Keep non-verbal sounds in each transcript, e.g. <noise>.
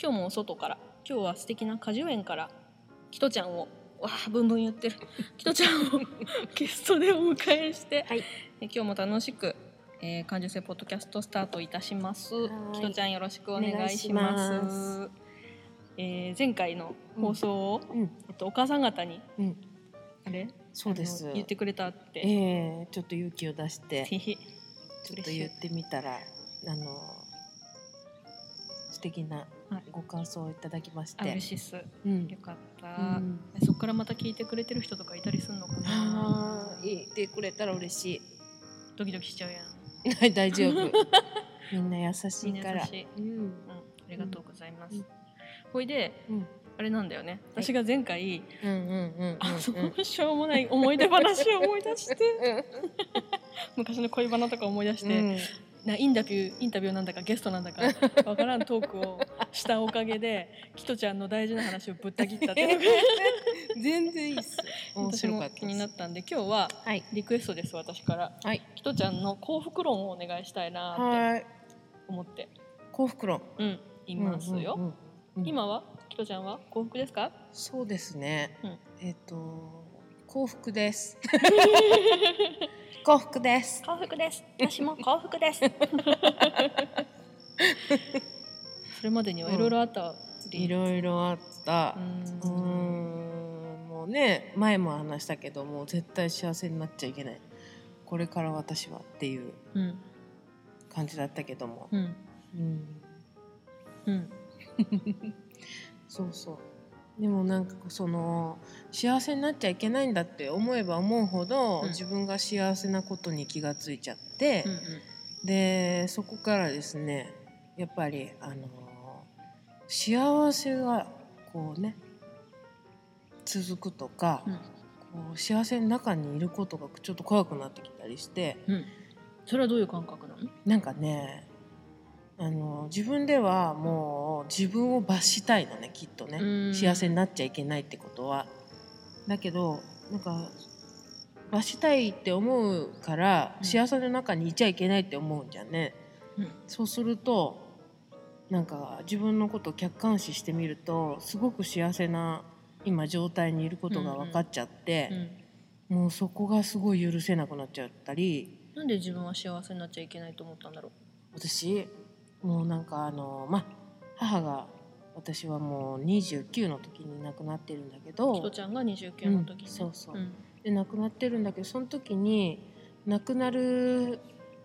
今日もお外から今日は素敵な果樹園からキトちゃんをわあブンブン言ってる。<laughs> キトちゃんを <laughs> ゲストでお迎えして、はい。え今日も楽しく、えー、感受性ポッドキャストスタートいたします。キトちゃんよろしくお願いします。えー前回の放送を、うん、えっと、お母さん方にうん、あれ？そうです。言ってくれたって、ええちょっと勇気を出して。ちょっと言ってみたらあの素敵なはい。ご感想をいただきましあて、嬉しいっす。うん。よかった、うん。そこからまた聞いてくれてる人とかいたりすんのかな？言ってくれたら嬉しドキドキしちゃうやん。いはい大丈夫。<laughs> みんな優しいから。うん。うん、ありがとうございます、うん。ほいでうん。あれなんだよね。はい。私が前回、うんうんうんうんあのしょうもない思い出話を思い出して。うん。<laughs> 昔の恋バナとか思い出して、うん。なインタビューインタビューなんだかゲストなんだか <laughs> わからんトークをしたおかげでキトちゃんの大事な話をぶった切ったっていう。の <laughs> が全然いいっす。面私も白かった気になったんで今日ははい。リクエストです私から。はい。キトちゃんの幸福論をお願いしたいなってはい。思って。幸福論。うんいますよ、うんうんうんうん。今はキトちゃんは幸福ですか？そうですね、うん。えっ、と幸福です <laughs> 幸福です。幸福です。私も幸福です。<laughs> それまでにはいろいろあったり、いろいろあった。うん。もうね前も話したけどもう絶対幸せになっちゃいけない。これから私はっていううん。感じだったけども、うん。うん、うん。<laughs> そうそうでもなんかその幸せになっちゃいけないんだって思えば思うほど、うん。自分が幸せなことに気がついちゃって、うんうん。でそこからですねやっぱりあの幸せがこうね続くとか、うん。こう幸せの中にいることがちょっと怖くなってきたりしてうんそれはどういう感覚なのなんかねあの自分ではもう自分を罰したいのねきっとね。うん。幸せになっちゃいけないってことは。だけどなんか罰したいって思うから、うん。幸せの中にいちゃいけないって思うんじゃんね。うん。そうするとなんか自分のことを客観視してみるとすごく幸せな今状態にいることが分かっちゃって、うん。もうそこがすごい許せなくなっちゃったり。なんで自分は幸せになっちゃいけないと思ったんだろ私もうなんかあのまあ母が私はもう29の時に亡くなってるんだけうどキトちゃんが29の時に、うんそうそう。んん。で亡くなってるんだけどその時に亡くなる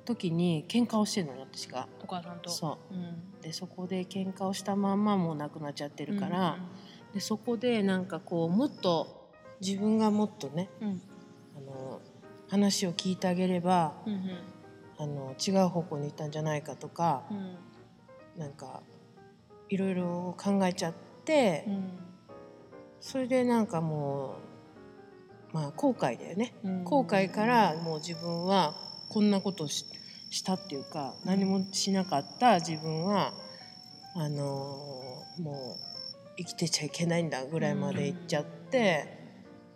時に喧嘩をしてるのよ私が。お母さんと。そう。うん。でそこで喧嘩をしたまんまもう亡くなっちゃってるから、でそこでなんかこうもっと自分がもっとねうんうん。あの話を聞いてあげればうんうん。あの違う方向に行ったんじゃないかとかう、んなんかいろいろ考えちゃって、うん。それでなんかもうまあ後悔だよね、うん。後悔からもう自分はこんなことをししたっていうか何もしなかった自分はあのーもう生きてちゃいけないんだぐらいまで行っちゃって、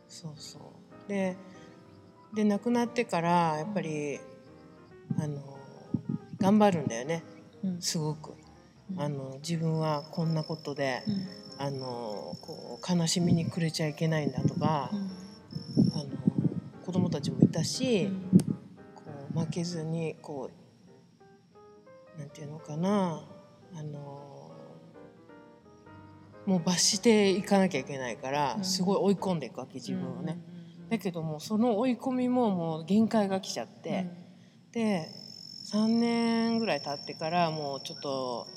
そうそう。でで亡くなってからやっぱり、あのー頑張るんだよね。うん。すごく。うん。あの自分はこんなことで、うん。あのこう悲しみに暮れちゃいけないんだとか、あの子供たちもいたし、こう負けずにこうなんていうのかなあのもう罰していかなきゃいけないから、うん。すごい追い込んでいくわけ自分をね。うんだけどもその追い込みももう限界が来ちゃって、で3年ぐらい経ってからもうちょっと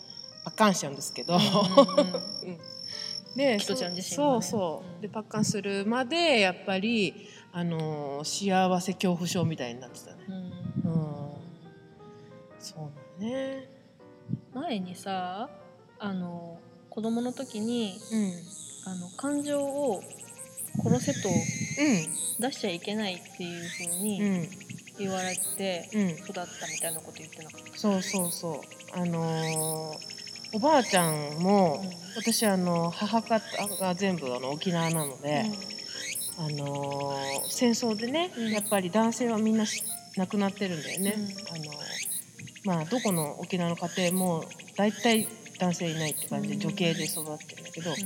パッカンしちゃうんですけど。うんうんうん。うん。でキトちゃん自身そうがね。そう、う。んでパッカンするまでやっぱりあの幸せ恐怖症みたいになってたね。うん。うん。そうなのね。前にさあの子供の時にうん。あの感情を殺せとう出しちゃいけないっていう風んうにん。言われてうん。育ったみたいなこと言ってなかった？そうそうそう。あのーおばあちゃんも、うん。私あの母方が全部あの沖縄なので、あのー戦争でね、うん。やっぱり男性はみんなし亡くなってるんだよね、うん。あのーまあどこの沖縄の家庭も大体男性いないって感じでうん。女系で育ってるんだけど、うん。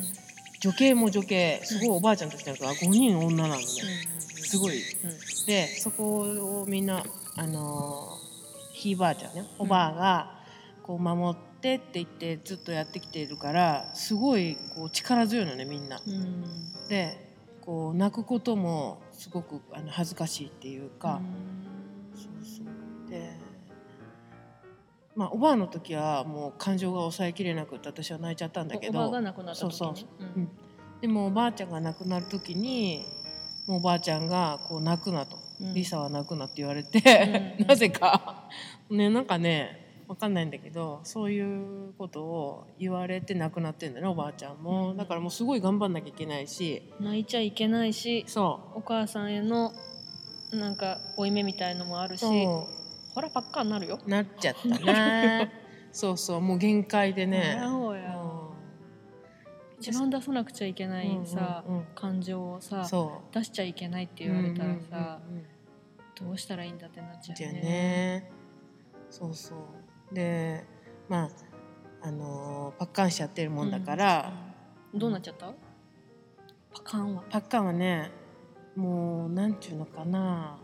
女系も女系すごいおばあちゃんたちなんか5人女なのね、すごい。うん。でそこをみんなあのーひいばあちゃんねおばあがこう守ってって言ってずっとやってきているからすごいこう力強いのねみんな。うん。うんでこう泣くこともすごくあの恥ずかしいっていうか、そうそう。でまあおばあの時はもう感情が抑えきれなくって私は泣いちゃったんだけど。でもおばあちゃんが亡くなる時にもうおばあちゃんがこう泣くなと、うん。リサは泣くなって言われて、うん。<laughs> なぜか。ねなんかねわかんないんだけどそういうことを言われて亡くなってんだよねおばあちゃんも、うんだからもうすごい頑張んなきゃいけないし。泣いちゃいけないしそお母さんへのなんか負い目みたいのもあるし。ほらばっかになるよ。うなっちゃったな。<laughs> そうそうもう限界でね、一番出さなくちゃいけないさ、うんうんうん。感情をさ出しちゃいけないって言われたらさ、うんうんうんうん。どうしたらいいんだってなっちゃうじゃあね。ね。そうそうでまああのーパッカンしちゃってるもんだから、うん。どうなっちゃった？パカンは？パッカンはねもうなんちゅうのかな。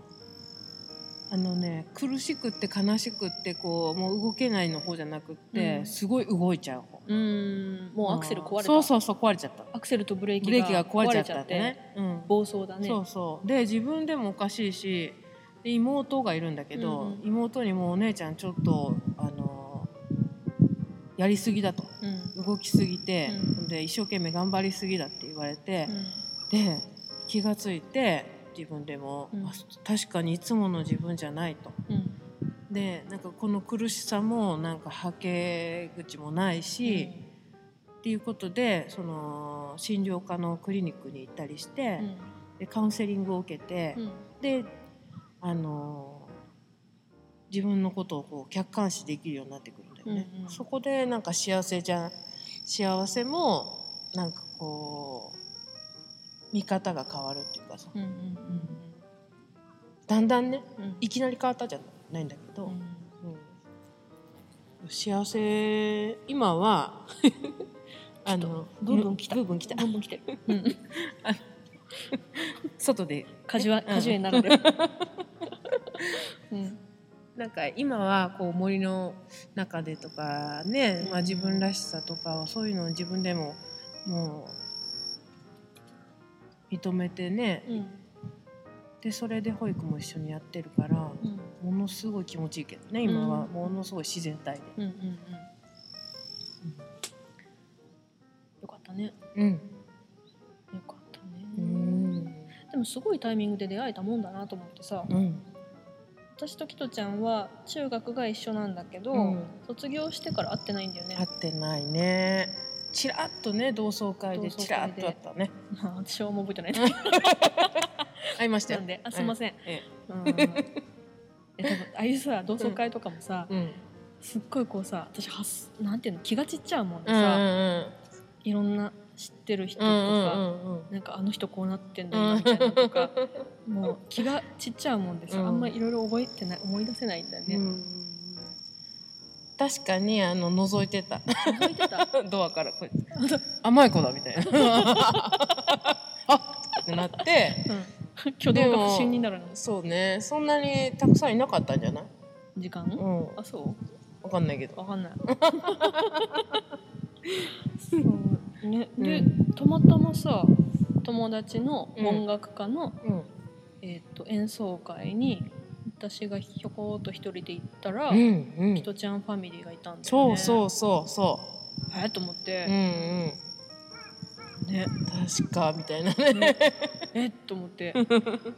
あのね苦しくって悲しくってこうもう動けないの方じゃなくって、うん。すごい動いちゃう方。うーん。もうアクセル壊れた？そうそうそう壊れちゃった。アクセルとブレーキブレーキが壊れちゃった壊んだね、うん、暴走だね。そうそう。で自分でもおかしいしで妹がいるんだけど、うんうん。妹にもお姉ちゃんちょっとあのやりすぎだと。うん。動きすぎて、うん。で一生懸命頑張りすぎだって言われてう、ん。で気がついて自分でも、確かにいつもの自分じゃないと。うん。でなんかこの苦しさもなんかはけ口もないし、っていうことでその診療科のクリニックに行ったりして、うん。でカウンセリングを受けて、うん。であの自分のことをこう客観視できるようになってくる。んだよね。うんうん。そこでなんか幸せじゃ幸せもなんかこう見方が変わるっていうかさ。うんうんだんだんねうん。うんいきなり変わったじゃないんだけど、うん。うん。幸せ今は <laughs> あのブンブン来た。ブンブン来た。どんどん来てる。うん。<laughs> 外で。果樹になるんだよ。うん <laughs> なんか今はこう森の中でとかね、まあ、うん自分らしさとかはそういうのを自分でももう認めてねうん。でそれで保育も一緒にやってるからうん。ものすごい気持ちいいけどね今は。うん。ものすごい自然体で。うんうん。うん。よかったね。うん。よかったね。うん。でもすごいタイミングで出会えたもんだなと思ってさ。うん私とキトちゃんは中学が一緒なんだけど、うん。卒業してから会ってないんだよね。合ってないね。ちらっとね同窓会でちらっとあったね。ま <laughs> あ私はあんま覚えてない。<laughs> 会いましたよ。なんであすいません、えうん。え多分ああいうさ同窓会とかもさ、えうん。すっごいこうさ私はすなんていうの気が散っちゃうもんでうんうさ、ん。いろんな知ってる人とうんか、うんうん。なんかあの人こうなってんだ今みたいなのとかもう気が散っちゃうもんでさ、うん。あんまいろいろ覚えてない思い出せないんだよね、うん確かにあの覗いてた。覚えてた？<laughs> ドアからこう甘い子だみたいな。<laughs> あっってなって。うん。挙動が不審になるの。そうね。そんなにたくさんいなかったんじゃない？時間、うん。あそう？わかんないけど。わかんない。<laughs> そうね。で、うたまたまさ友達のうん音楽家の、うん。えー、と演奏会に私がひょこっと一人で行ったら、うんうん。キトちゃんファミリーがいたんだよね。そうそうそうそえーと思っううんて、うん。ね。確かみたいなね。えっと思って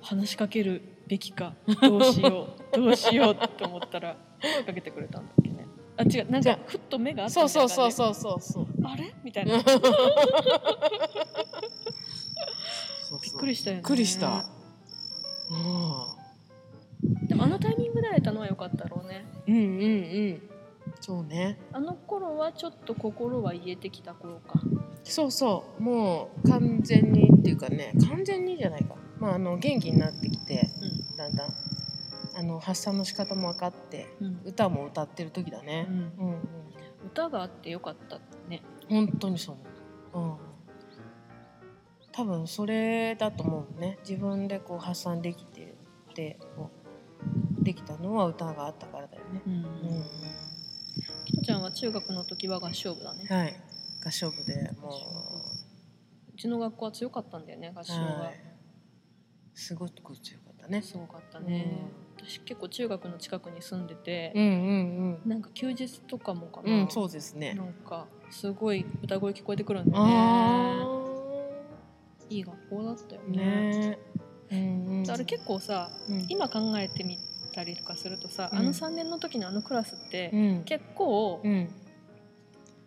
話しかけるべきか。どうしよう。<laughs> どうしようって思ったら声かけてくれたんだっけね。あ違うなんかふっと目があったそうみたいな感じそうそうそうそうそうああれ？みたいなびっくりしたよねびっくりした。うでもあのタイミングで会えたのは良かったろうねん、うん、うん、うん。そうね。あの頃はちょっと心は癒えてきた頃かそうそう、もう完全にっていうかね、完全にじゃないか。まあ、あの元気になってきて、うだんだん。あの発散の仕方も分かって、ん、うん歌も歌ってる時だね。うん、うん。歌があってよかったね本当にそう思う。うん。多分それだと思うね。自分でこう発散できてでこうできたのは歌があったからだよね。うんうん。きとちゃんは中学の時は合唱部だねはい。合唱部でもうちの学校は強かったんだよね合う、唱が、はい。すごく強かったね。すごかったね、私結構中学の近くに住んでてう、んうんなんか休日とかもかな、うん。うん、そうですねな。んかすごい歌声聞こえてくるんだよあねあ。いい学校だったよねね。うんうん。あれ結構さうん、今考えてみたりとかするとさ、うんあの3年の時のあのクラスって、うん。結構うん。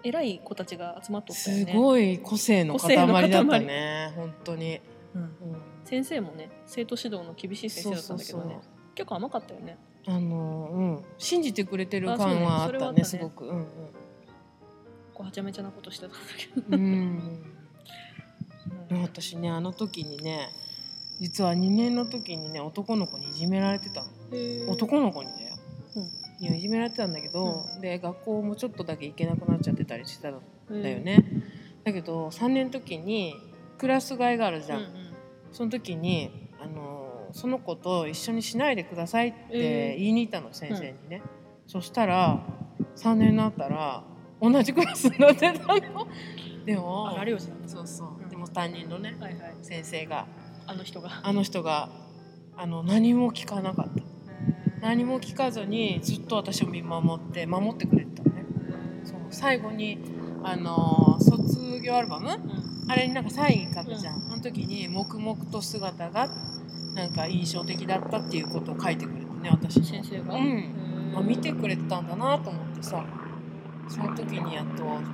偉い子たちが集まっとったよすね、ごい個性の塊だったね。本当に。うんうん。先生もね生徒指導の厳しい先生だったんだけどね結構甘かったよねあの、うん、信じてくれてる感はあったね、それはあったねすごく。うんこうはちゃめちゃなことしてたんだけど、うん。うん。うん私ね、あの時にね、実は2年の時にね、男の子にいじめられてた男の子にだよ。うんいじめられてたんだけど、で学校もちょっとだけ行けなくなっちゃってたりしてたんだよね。だけど3年の時にクラス替えがあるじゃん。うんうんその時にその子と一緒にしないでくださいっえーて言いに行ったの、先生にね。そしたら3年になったら同じクラスになってたの。<laughs> でもそうそう、うん。でも担任のねはいはい。先生があの人が。あの人があの何も聞かなかった。何も聞かずにずっと私を見守って守ってくれてたのね。そう。最後にあの卒業アルバム？うん。あれになんかサイン書くじゃん、あの時に黙々と姿がなんか印象的だったっていうことを書いてくれてね私に先生が、うん。へーあ見てくれてたんだなと思ってさ。その時にやっとなんか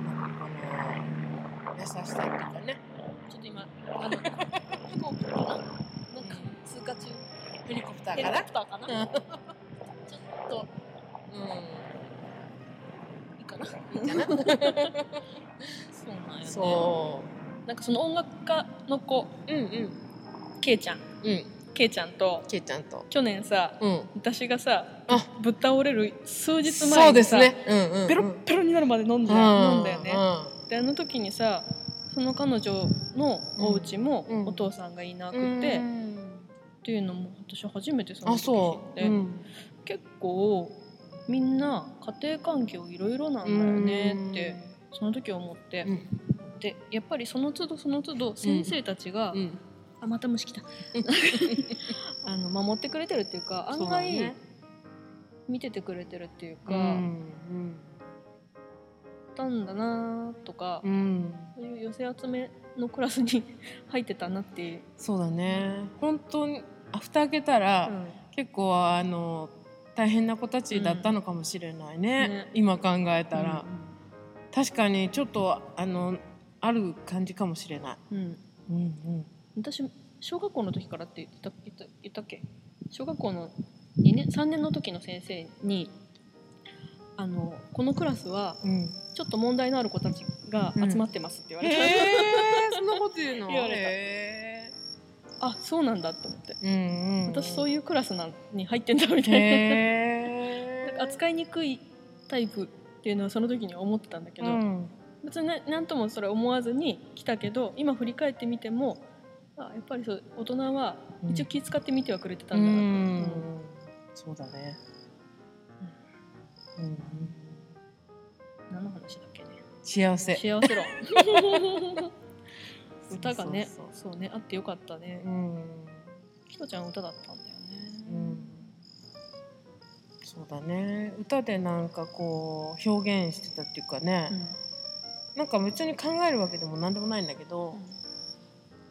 この優しさっていうかね。ちょっと今あの飛行機かななんか通過中。ヘリコプタヘリーから？コプターかなちょっといいかな？うんいいかな？そうなんよね。そなんかその音楽家の子。ううんうん。けいちゃん。うんけいちゃんとけいちゃんと。去年さうん。私がさあ。ぶっ倒れる数日そう前にさ、ですね。うんうんうん。ペロッペロになるまで飲んだ,、うん飲んだよね、であの時にさその彼女のお家もうんお父さんがいなくうんて、っうんていうのも私初めてそのあ時知っそう、て、うん。結構みんな家庭環境いろいろなんだよねってその時思って、うん。でやっぱりその都度その都度先生たちが、うんあまた虫来た。<laughs> あの守ってくれてるっていうか案外ね。見ててくれてるっていうか、うんたんだなとか、うん。そういう寄せ集めのクラスに <laughs> 入ってたなっていう、そうだね。本当にあ蓋開けたら、うん。結構あの大変な子たちだったのかもしれないね,、ね。今考えたら、う確かにちょっとあのある感じかもしれない、んうん。うんうん、私小学校の時からって言った言った言ったっけ？小学校の2年3年の時の先生にあのこのクラスはうん、ちょっと問題のある子たちが集まってますって言われた、へえそんなこと言うの？<laughs> 言われた。へあそうなんだって思って。えうんうん、私そういいうクラスなんに入ってんだみたいな。へえ <laughs> 扱いにくいタイプっていうのはその時には思ってたんだけど、うん。別にななんともそれ思わずに来たけど今振り返ってみてもあやっぱりそう大人は一応気遣って見てはくれてたんだなと、うん。うん。そうだね、うん。うん、何の話だっけね。幸せ。幸せ論 <laughs> 歌がねそうねあってよかったね。うん。きとちゃん歌だったんだよね、うん。そうだね。歌でなんかこう表現してたっていうかね、うん。なんか別に考えるわけでも何でもないんだけど、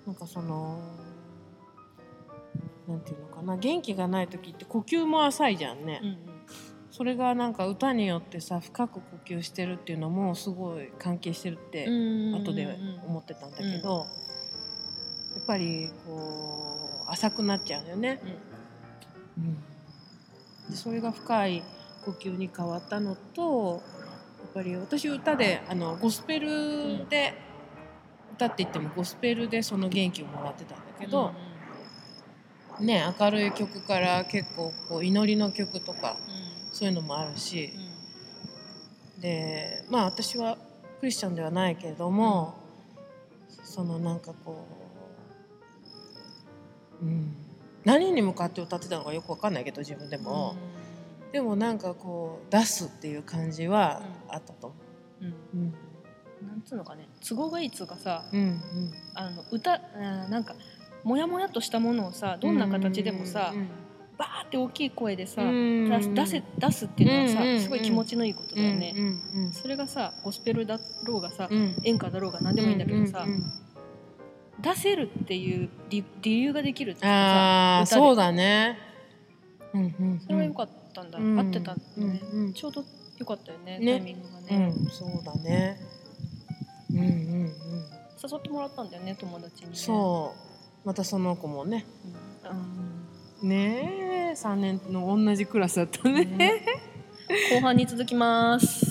なんかそのなんていうのかな元気がない時って呼吸も浅いじゃんね、うんうん。それがなんか歌によってさ深く呼吸してるっていうのもすごい関係してるって後で思ってたんだけど、やっぱりこう浅くなっちゃうよね。うん、でそれが深い呼吸に変わったのとやっぱり私歌であのゴスペルで、歌って言ってもゴスペルでその元気をもらってたんだけど、ね明るい曲から結構こう祈りの曲とか、そういうのもあるし、でまあ私はクリスチャンではないけれども、そのなんかこう、うん、何に向かって歌ってたのかよく分かんないけど自分でも、でもなんかこう出すっていう感じはあったと思う。うん。うんつうのかね都合がいいっつうかさ、うんうん。あの歌なんかモヤモヤっとしたものをさどんな形でもさ、うんバーって大きい声でさ、うん出せ出すっていうのはさ、うんうんすごい気持ちのいいことだよね、うんうんそれがさゴスペルだろうがさ、うん。演歌だろうが何でもいいんだけどさ、うんうんうん。出せるっていう理理由ができるっていうかさそうだね。うんうんそれは良かったんだ、うん。合ってたんだね、うんうんちょうど良かったよねね。タイミングがうね、んそうだね。うんうんうん。誘ってもらったんだよね友達にね。そう。またその子もね。うん、ねえ3年の同じクラスだったね。ね後半に続きます